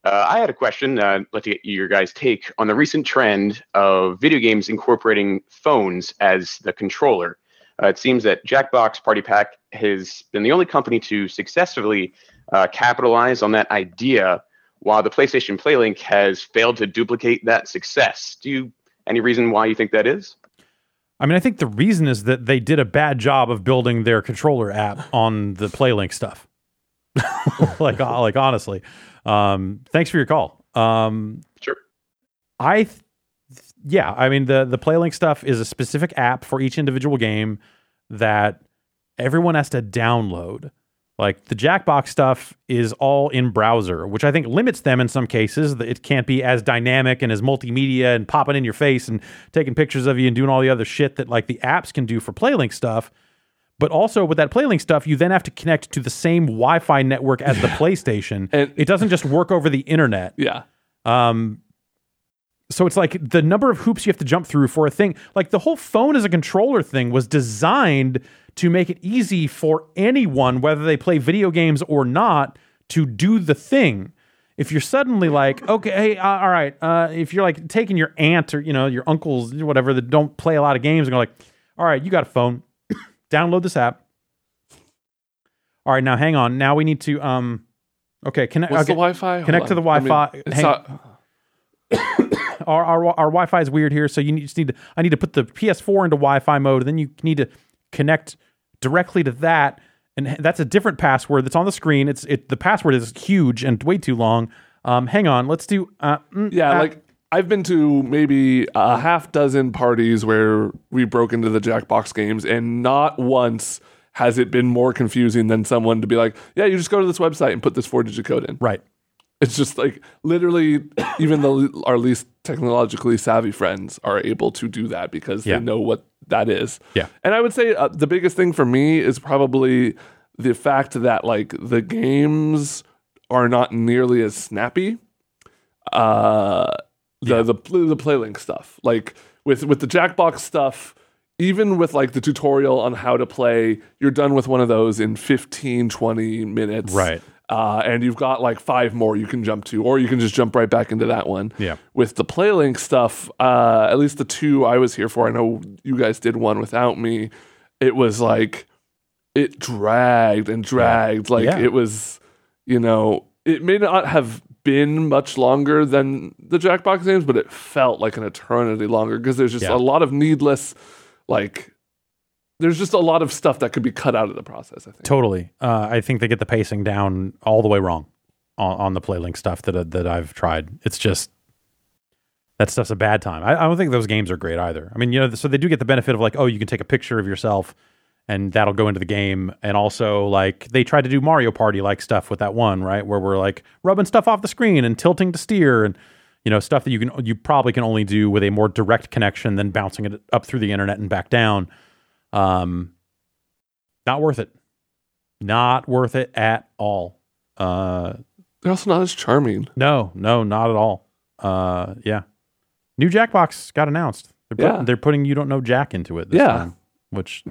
Uh, I had a question. Uh, let's get your guys' take on the recent trend of video games incorporating phones as the controller. Uh, it seems that Jackbox Party Pack has been the only company to successfully uh, capitalize on that idea, while the PlayStation PlayLink has failed to duplicate that success. Do you any reason why you think that is? I mean, I think the reason is that they did a bad job of building their controller app on the PlayLink stuff. like, uh, like honestly, um, thanks for your call. Um, Sure. I, th- yeah, I mean the the PlayLink stuff is a specific app for each individual game that everyone has to download. Like the Jackbox stuff is all in browser, which I think limits them in some cases. It can't be as dynamic and as multimedia and popping in your face and taking pictures of you and doing all the other shit that like the apps can do for PlayLink stuff. But also with that PlayLink stuff, you then have to connect to the same Wi-Fi network as the PlayStation. And- it doesn't just work over the internet. Yeah. Um, so it's like the number of hoops you have to jump through for a thing. Like the whole phone as a controller thing was designed to make it easy for anyone, whether they play video games or not, to do the thing. If you're suddenly like, okay, hey, uh, all right, uh, if you're like taking your aunt or you know your uncles, whatever, that don't play a lot of games, and go like, all right, you got a phone, download this app. All right, now hang on. Now we need to um, okay, connect. What's okay. the Wi-Fi? Connect Hold to the on. I mean, Wi-Fi. Hang- not- our, our our Wi-Fi is weird here, so you need, just need to. I need to put the PS4 into Wi-Fi mode, and then you need to connect directly to that, and that's a different password that's on the screen. It's it the password is huge and way too long. Um, hang on, let's do. Uh, mm, Yeah, uh, like I've been to maybe a half dozen parties where we broke into the Jackbox games, and not once has it been more confusing than someone to be like, "Yeah, you just go to this website and put this four-digit code in." right. It's just like literally, even the our least technologically savvy friends are able to do that because Yeah. they know what that is. Yeah. And I would say uh, the biggest thing for me is probably the fact that like the games are not nearly as snappy. Uh, the the the playlink stuff, like with with the Jackbox stuff, even with like the tutorial on how to play, you're done with one of those in 15, 20 minutes. Right. Uh, and you've got like five more you can jump to, or you can just jump right back into that one. Yeah. With the playlink stuff, uh, at least the two I was here for, I know you guys did one without me. It was like it dragged and dragged. Like Yeah. it was, you know, it may not have been much longer than the Jackbox games, but it felt like an eternity longer because there's just Yeah. a lot of needless, like, there's just a lot of stuff that could be cut out of the process. I think. Totally. Uh, I think they get the pacing down all the way wrong on, on the PlayLink stuff that that I've tried. It's just that stuff's a bad time. I, I don't think those games are great either. I mean, you know, so they do get the benefit of like, oh, you can take a picture of yourself, and that'll go into the game. And also, like, they tried to do Mario Party like stuff with that one, right, where we're like rubbing stuff off the screen and tilting to steer and you know stuff that you can you probably can only do with a more direct connection than bouncing it up through the internet and back down. Um, not worth it. Not worth it at all. Uh, They're also not as charming. no, no, not at all. Uh, yeah. New Jackbox got announced. They're, put, Yeah. they're putting you don't know Jack into it. This Yeah. time, which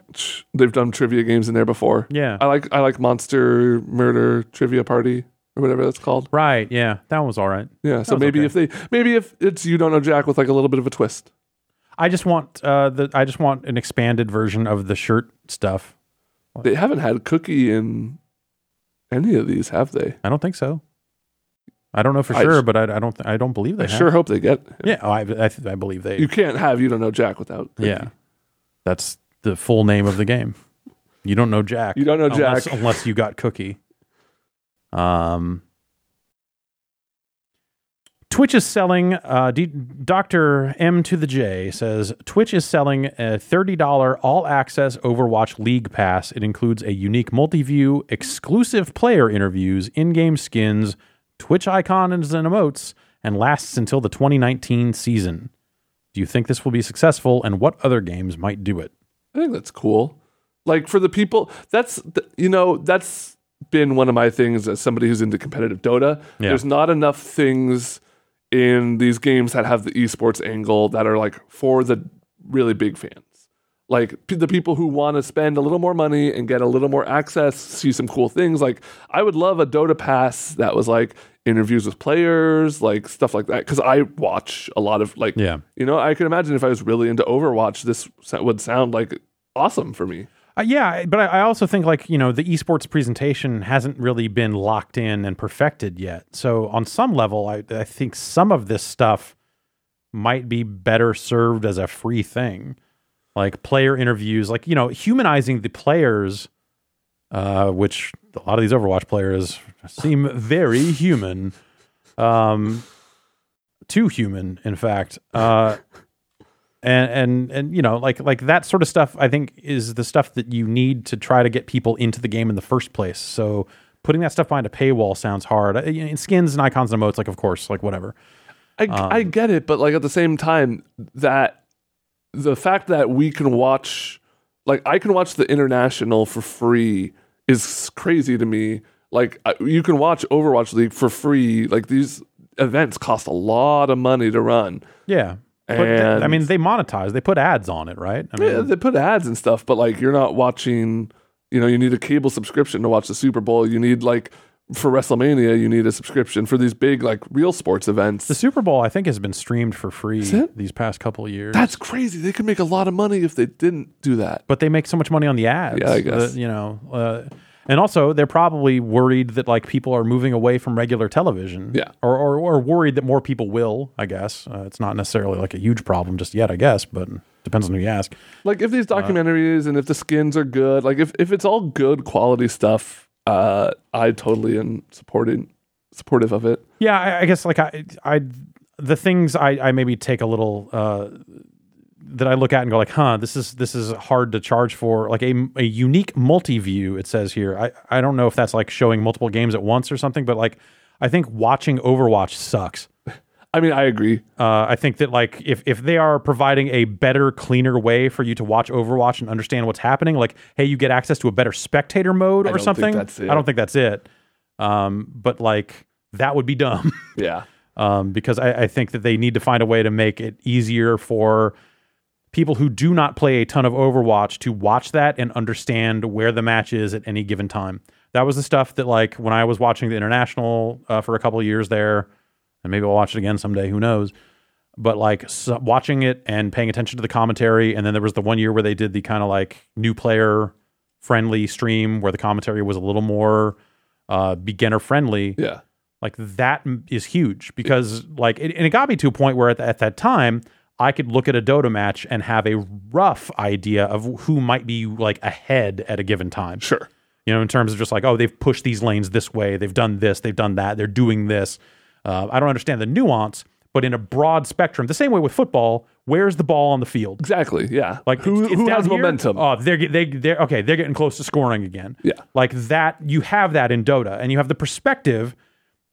They've done trivia games in there before. yeah, I like I like Monster Murder Trivia Party or whatever that's called. right, yeah, that one was all right. Yeah, so maybe okay. if they maybe if it's you don't know Jack with like a little bit of a twist. I just want uh the I just want an expanded version of the shirt stuff. They haven't had Cookie in any of these, have they? I don't think so. I don't know for I sure, but I, I don't th- I don't believe they I have. sure hope they get. Yeah, oh, I I, th- I believe they. You can't have you don't know Jack without. Cookie. yeah, that's the full name of the game. You don't know Jack. You don't know unless, Jack. unless you got Cookie. Um, Twitch is selling. Uh, D- Doctor M to the J says Twitch is selling a thirty dollar all access Overwatch League Pass. It includes a unique multi view, exclusive player interviews, in game skins, Twitch icons and emotes, and lasts until the 2019 season. Do you think this will be successful, and what other games might do it? I think that's cool. Like for the people, that's th- you know that's been one of my things as somebody who's into competitive Dota. Yeah. There's not enough things in these games that have the esports angle that are like for the really big fans. Like p- the people who want to spend a little more money and get a little more access, see some cool things. Like I would love a Dota pass that was like interviews with players, like stuff like that. Because I watch a lot of like, Yeah. you know, I can imagine if I was really into Overwatch, this would sound like awesome for me. Uh, yeah, but I, I also think like you know the esports presentation hasn't really been locked in and perfected yet. So on some level, I, I think some of this stuff might be better served as a free thing, like player interviews, like you know humanizing the players, uh, which a lot of these Overwatch players seem very human, um, too human, in fact. Uh, and and and you know like like that sort of stuff i think is the stuff that you need to try to get people into the game in the first place so putting that stuff behind a paywall sounds hard in skins and icons and emotes like of course like whatever I, I um, get it, but like at the same time, that the fact that we can watch, like I can watch the international for free is crazy to me. Like you can watch Overwatch League for free. Like these events cost a lot of money to run. yeah but i mean they monetize they put ads on it right i mean Yeah, they put ads and stuff, but like you're not watching. You know, you need a cable subscription to watch the Super Bowl. You need like for WrestleMania, you need a subscription for these big like real sports events. the super bowl i think has been streamed for free these past couple of years That's crazy. They could make a lot of money if they didn't do that. but they make so much money on the ads. Yeah, I guess. Uh, you know, uh, and also they're probably worried that like people are moving away from regular television. Yeah. or or, or worried that more people will. I guess uh, it's not necessarily like a huge problem just yet. I guess, but depends on who you ask. Like if these documentaries and if the skins are good, like if, if it's all good quality stuff, uh, I totally am supporting supportive of it. Yeah, I, I guess like I, I, the things I, I maybe take a little uh, that I look at and go like, huh, this is this is hard to charge for. Like a, a unique multi view, it says here. I I don't know if that's like showing multiple games at once or something, but like I think watching Overwatch sucks. I mean, I agree. Uh, I think that like if if they are providing a better, cleaner way for you to watch Overwatch and understand what's happening, like hey, you get access to a better spectator mode I or something. that's it. I don't think that's it. Um, but like that would be dumb. Yeah. um, because I, I think that they need to find a way to make it easier for people who do not play a ton of Overwatch to watch that and understand where the match is at any given time. That was the stuff that, like, when I was watching the international uh, for a couple of years there, and maybe I'll watch it again someday, who knows? But like so, watching it and paying attention to the commentary, and then there was the one year where they did the kind of like new player friendly stream where the commentary was a little more uh, beginner friendly Yeah. like that is huge because like it, and it got me to a point where at, at that time i could look at a dota match and have a rough idea of who might be like ahead at a given time Sure. you know in terms of just like oh they've pushed these lanes this way they've done this they've done that they're doing this uh, i don't understand the nuance but in a broad spectrum the same way with football where's the ball on the field Exactly. Yeah. like who, it's- it's who has here. momentum? Oh, they're they they're okay. They're getting close to scoring again. Yeah. like that. You have that in Dota, and you have the perspective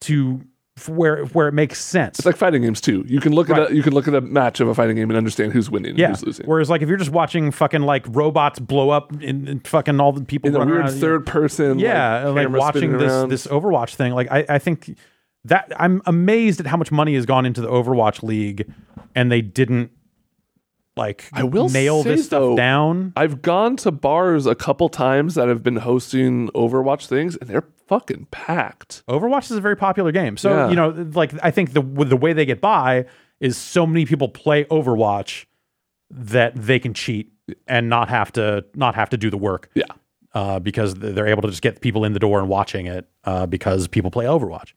to where where it makes sense. It's like fighting games too. You can look Right. at a, you can look at a match of a fighting game and understand who's winning and yeah. who's losing. Whereas, like if you're just watching fucking like robots blow up and, and fucking all the people In a weird around, third person, yeah, like, like, watching this around. this Overwatch thing. Like I, I think that I'm amazed at how much money has gone into the Overwatch League, and they didn't like I will nail this stuff down. I've gone to bars a couple times that have been hosting Overwatch things, and they're fucking packed. Overwatch is a very popular game. So, Yeah. you know, like I think the the way they get by is so many people play Overwatch that they can cheat and not have to not have to do the work. Yeah. Uh, because they're able to just get people in the door and watching it uh, because people play Overwatch.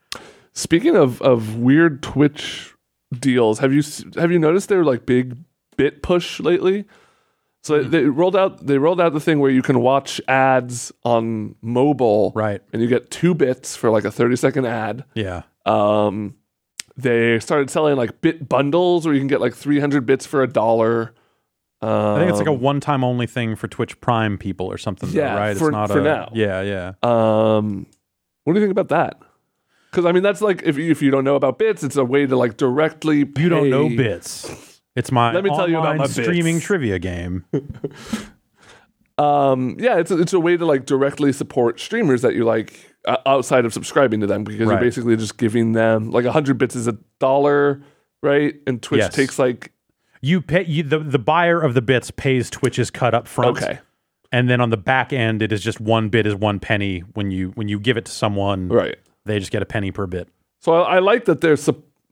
Speaking of of weird Twitch deals, have you have you noticed their like big bit push lately? So Hmm. they rolled out they rolled out the thing where you can watch ads on mobile, Right. And you get two bits for like a thirty second ad. Yeah. Um, they started selling like bit bundles where you can get like three hundred bits for a dollar. Um, I think it's like a one time only thing for Twitch Prime people or something. though, Yeah, right? for- it's not for a, now. Yeah, yeah. Um, what do you think about that? Because I mean, that's like if you, if you don't know about bits, it's a way to like directly. You don't know bits. It's my Let me tell you about my bits. streaming trivia game. Um, yeah, it's a, it's a way to like directly support streamers that you like uh, outside of subscribing to them because Right. you're basically just giving them like a hundred bits is a dollar, right? And Twitch Yes. takes like You pay you, the the buyer of the bits pays Twitch's cut up front. okay, and then on the back end it is just one bit is one penny when you when you give it to someone right. they just get a penny per bit So I, I like that there's.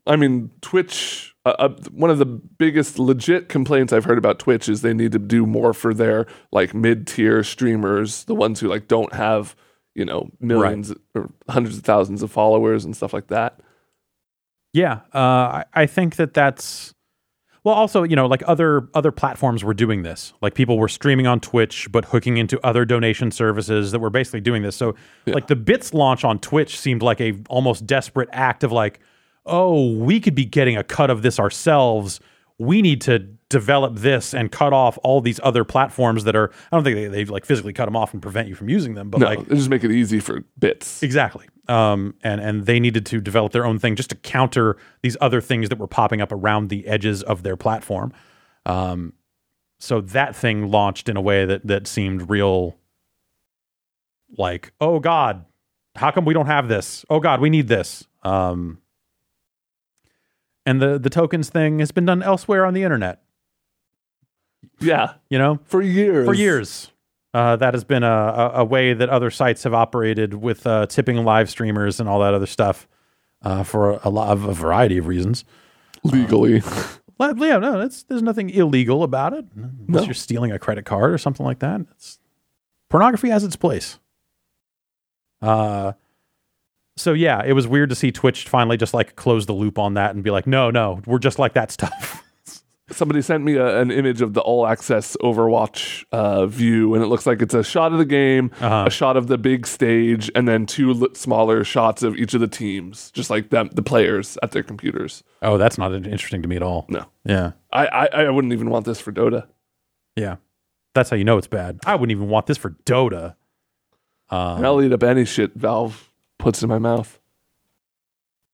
I mean, Twitch. Uh, uh, one of the biggest legit complaints I've heard about Twitch is they need to do more for their like mid tier streamers, the ones who like don't have you know millions or hundreds of thousands of followers and stuff like that. yeah uh, I, I think that that's well also you know like other other platforms were doing this. Like people were streaming on twitch but hooking into other donation services that were basically doing this. So like the bits launch on twitch seemed like a almost desperate act of like oh we could be getting a cut of this ourselves we need to develop this and cut off all these other platforms that are i don't think they, they like physically cut them off and prevent you from using them but No, like they just make it easy for bits. Exactly. Um, and and they needed to develop their own thing just to counter these other things that were popping up around the edges of their platform. Um, so that thing launched in a way that that seemed real. Like, oh God, how come we don't have this? Oh God, we need this. Um, and the the tokens thing has been done elsewhere on the internet. Yeah, You know, for years. for years. Uh, that has been a, a, a way that other sites have operated with uh, tipping live streamers and all that other stuff uh, for a lot of a variety of reasons. legally. Well, yeah, no, there's nothing illegal about it unless No. you're stealing a credit card or something like that. It's, pornography has its place. Uh, so yeah, it was weird to see Twitch finally just like close the loop on that and be like, no, no, we're just like that stuff. somebody sent me a, an image of the all access Overwatch uh, view, and it looks like it's a shot of the game, Uh-huh. a shot of the big stage, and then two smaller shots of each of the teams, just like them, the players at their computers. Oh, that's not interesting to me at all. No, Yeah. I, I, I wouldn't even want this for Dota. Yeah. That's how you know it's bad. I wouldn't even want this for Dota. Um, I'll eat up any shit Valve puts in my mouth.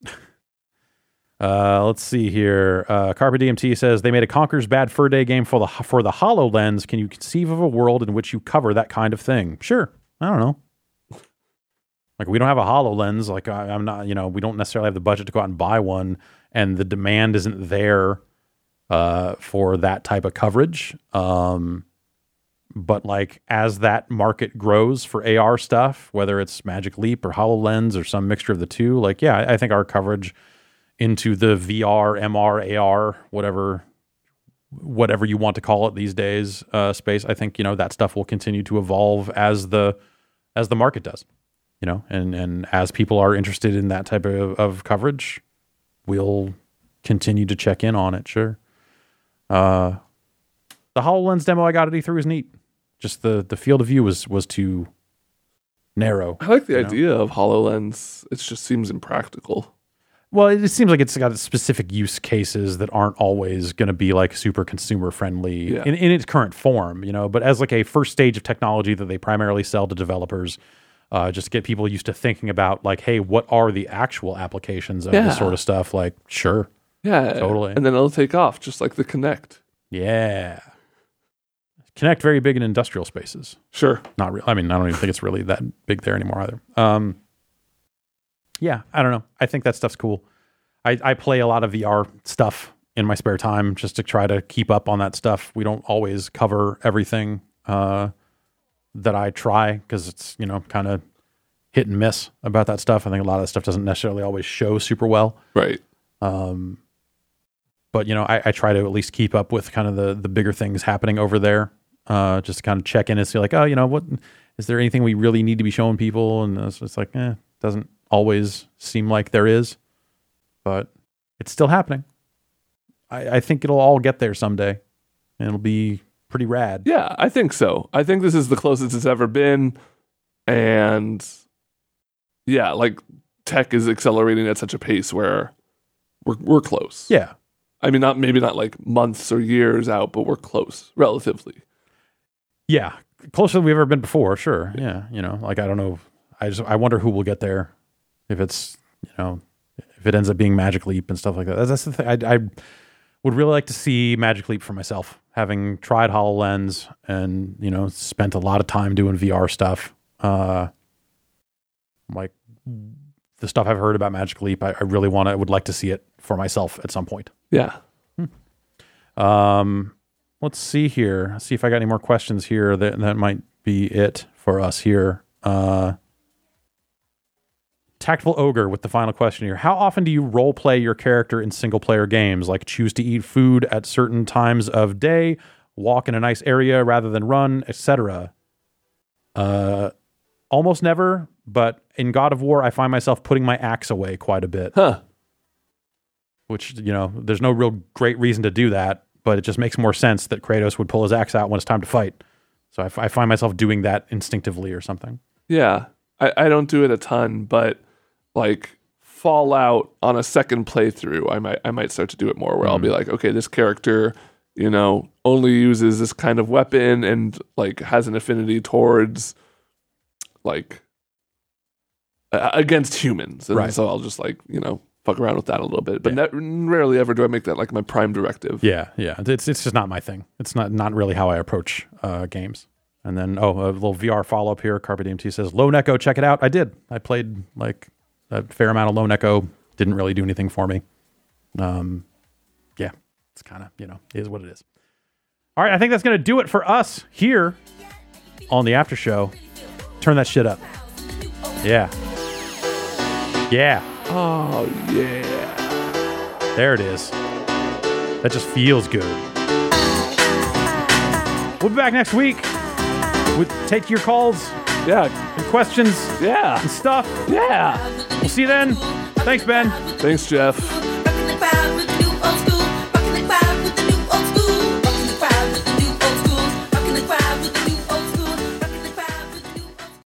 Uh, let's see here. Uh, Carpe DMT says they made a Conker's Bad Fur Day game for the for the Hololens. Can you conceive of a world in which you cover that kind of thing? Sure. I don't know. Like we don't have a Hololens. Like I, I'm not. You know, we don't necessarily have the budget to go out and buy one, and the demand isn't there uh, for that type of coverage. Um, but like as that market grows for AR stuff, whether it's Magic Leap or Hololens or some mixture of the two, like yeah, I, think our coverage into the VR, MR, AR, whatever whatever you want to call it these days uh, space. I think you know that stuff will continue to evolve as the as the market does. You know, and and as people are interested in that type of, of coverage, we'll continue to check in on it. Sure. Uh, the Hololens demo I got at E3 was neat. Just the the field of view was was too narrow. I like the You know? idea of HoloLens. It just seems impractical. Well, it seems like it's got specific use cases that aren't always going to be like super consumer friendly Yeah. in, in its current form, you know. But as like a first stage of technology that they primarily sell to developers, uh, just to get people used to thinking about like, hey, what are the actual applications of Yeah. this sort of stuff? Like, sure, Yeah, Totally. And then it'll take off, just like the Kinect. yeah. Kinect very big in industrial spaces. Sure. Not real. I mean, I don't even think it's really that big there anymore either. Um, yeah, I don't know. I think that stuff's cool. I, I play a lot of VR stuff in my spare time just to try to keep up on that stuff. We don't always cover everything uh, that I try because it's you know kind of hit and miss about that stuff. I think a lot of that stuff doesn't necessarily always show super well. Right. Um, but you know, I, I try to at least keep up with kind of the the bigger things happening over there. Uh, just to kind of check in and see like, oh, you know, what is there anything we really need to be showing people? And it's just like, eh, doesn't always seem like there is, but it's still happening. I, I think it'll all get there someday, and it'll be pretty rad. Yeah, I think so. I think this is the closest it's ever been. And yeah, like tech is accelerating at such a pace where we're we're close. Yeah, I mean not maybe not like months or years out, but we're close relatively. Yeah, closer than we've ever been before. Sure. Yeah, you know, like I don't know. I just I wonder who will get there. If it's you know, if it ends up being Magic Leap and stuff like that. That's, that's the thing. I, I would really like to see Magic Leap for myself, having tried Hololens and you know spent a lot of time doing VR stuff. Uh, like the stuff I've heard about Magic Leap, I, I really want to. I would like to see it for myself at some point. Yeah. Um, let's see here. Let's see if I got any more questions here. That that might be it for us here. Uh, Tactful Ogre with the final question here. How often do you role play your character in single player games? Like choose to eat food at certain times of day, walk in a nice area rather than run, etc. Uh, almost never, but in God of War, I find myself putting my axe away quite a bit Huh. which you know there's no real great reason to do that but it just makes more sense that kratos would pull his axe out when it's time to fight so I, f- I find myself doing that instinctively or something Yeah. I, I don't do it a ton, but like Fallout on a second playthrough, I might I might start to do it more where I'll be like, okay, this character, you know, only uses this kind of weapon and like has an affinity towards like uh, against humans. And Right. so I'll just like, you know, fuck around with that a little bit. But ne- rarely ever do I make that like my prime directive. yeah yeah. It's, it's just not my thing. It's not not really how i approach uh, games. And then oh a little vr follow-up here. Carpe diem t says lone echo check it out. I did. I played like a fair amount of lone echo. Didn't really do anything for me. Um yeah. It's kind of you know it is what it is. All right i think that's gonna do it for us here on the after show. Turn that shit up. Yeah. Yeah Oh yeah. there it is. That just feels good. We'll be back next week. We'll take your calls Yeah. and questions Yeah. and stuff. Yeah. We'll see you then. Thanks, Ben. Thanks, Jeff.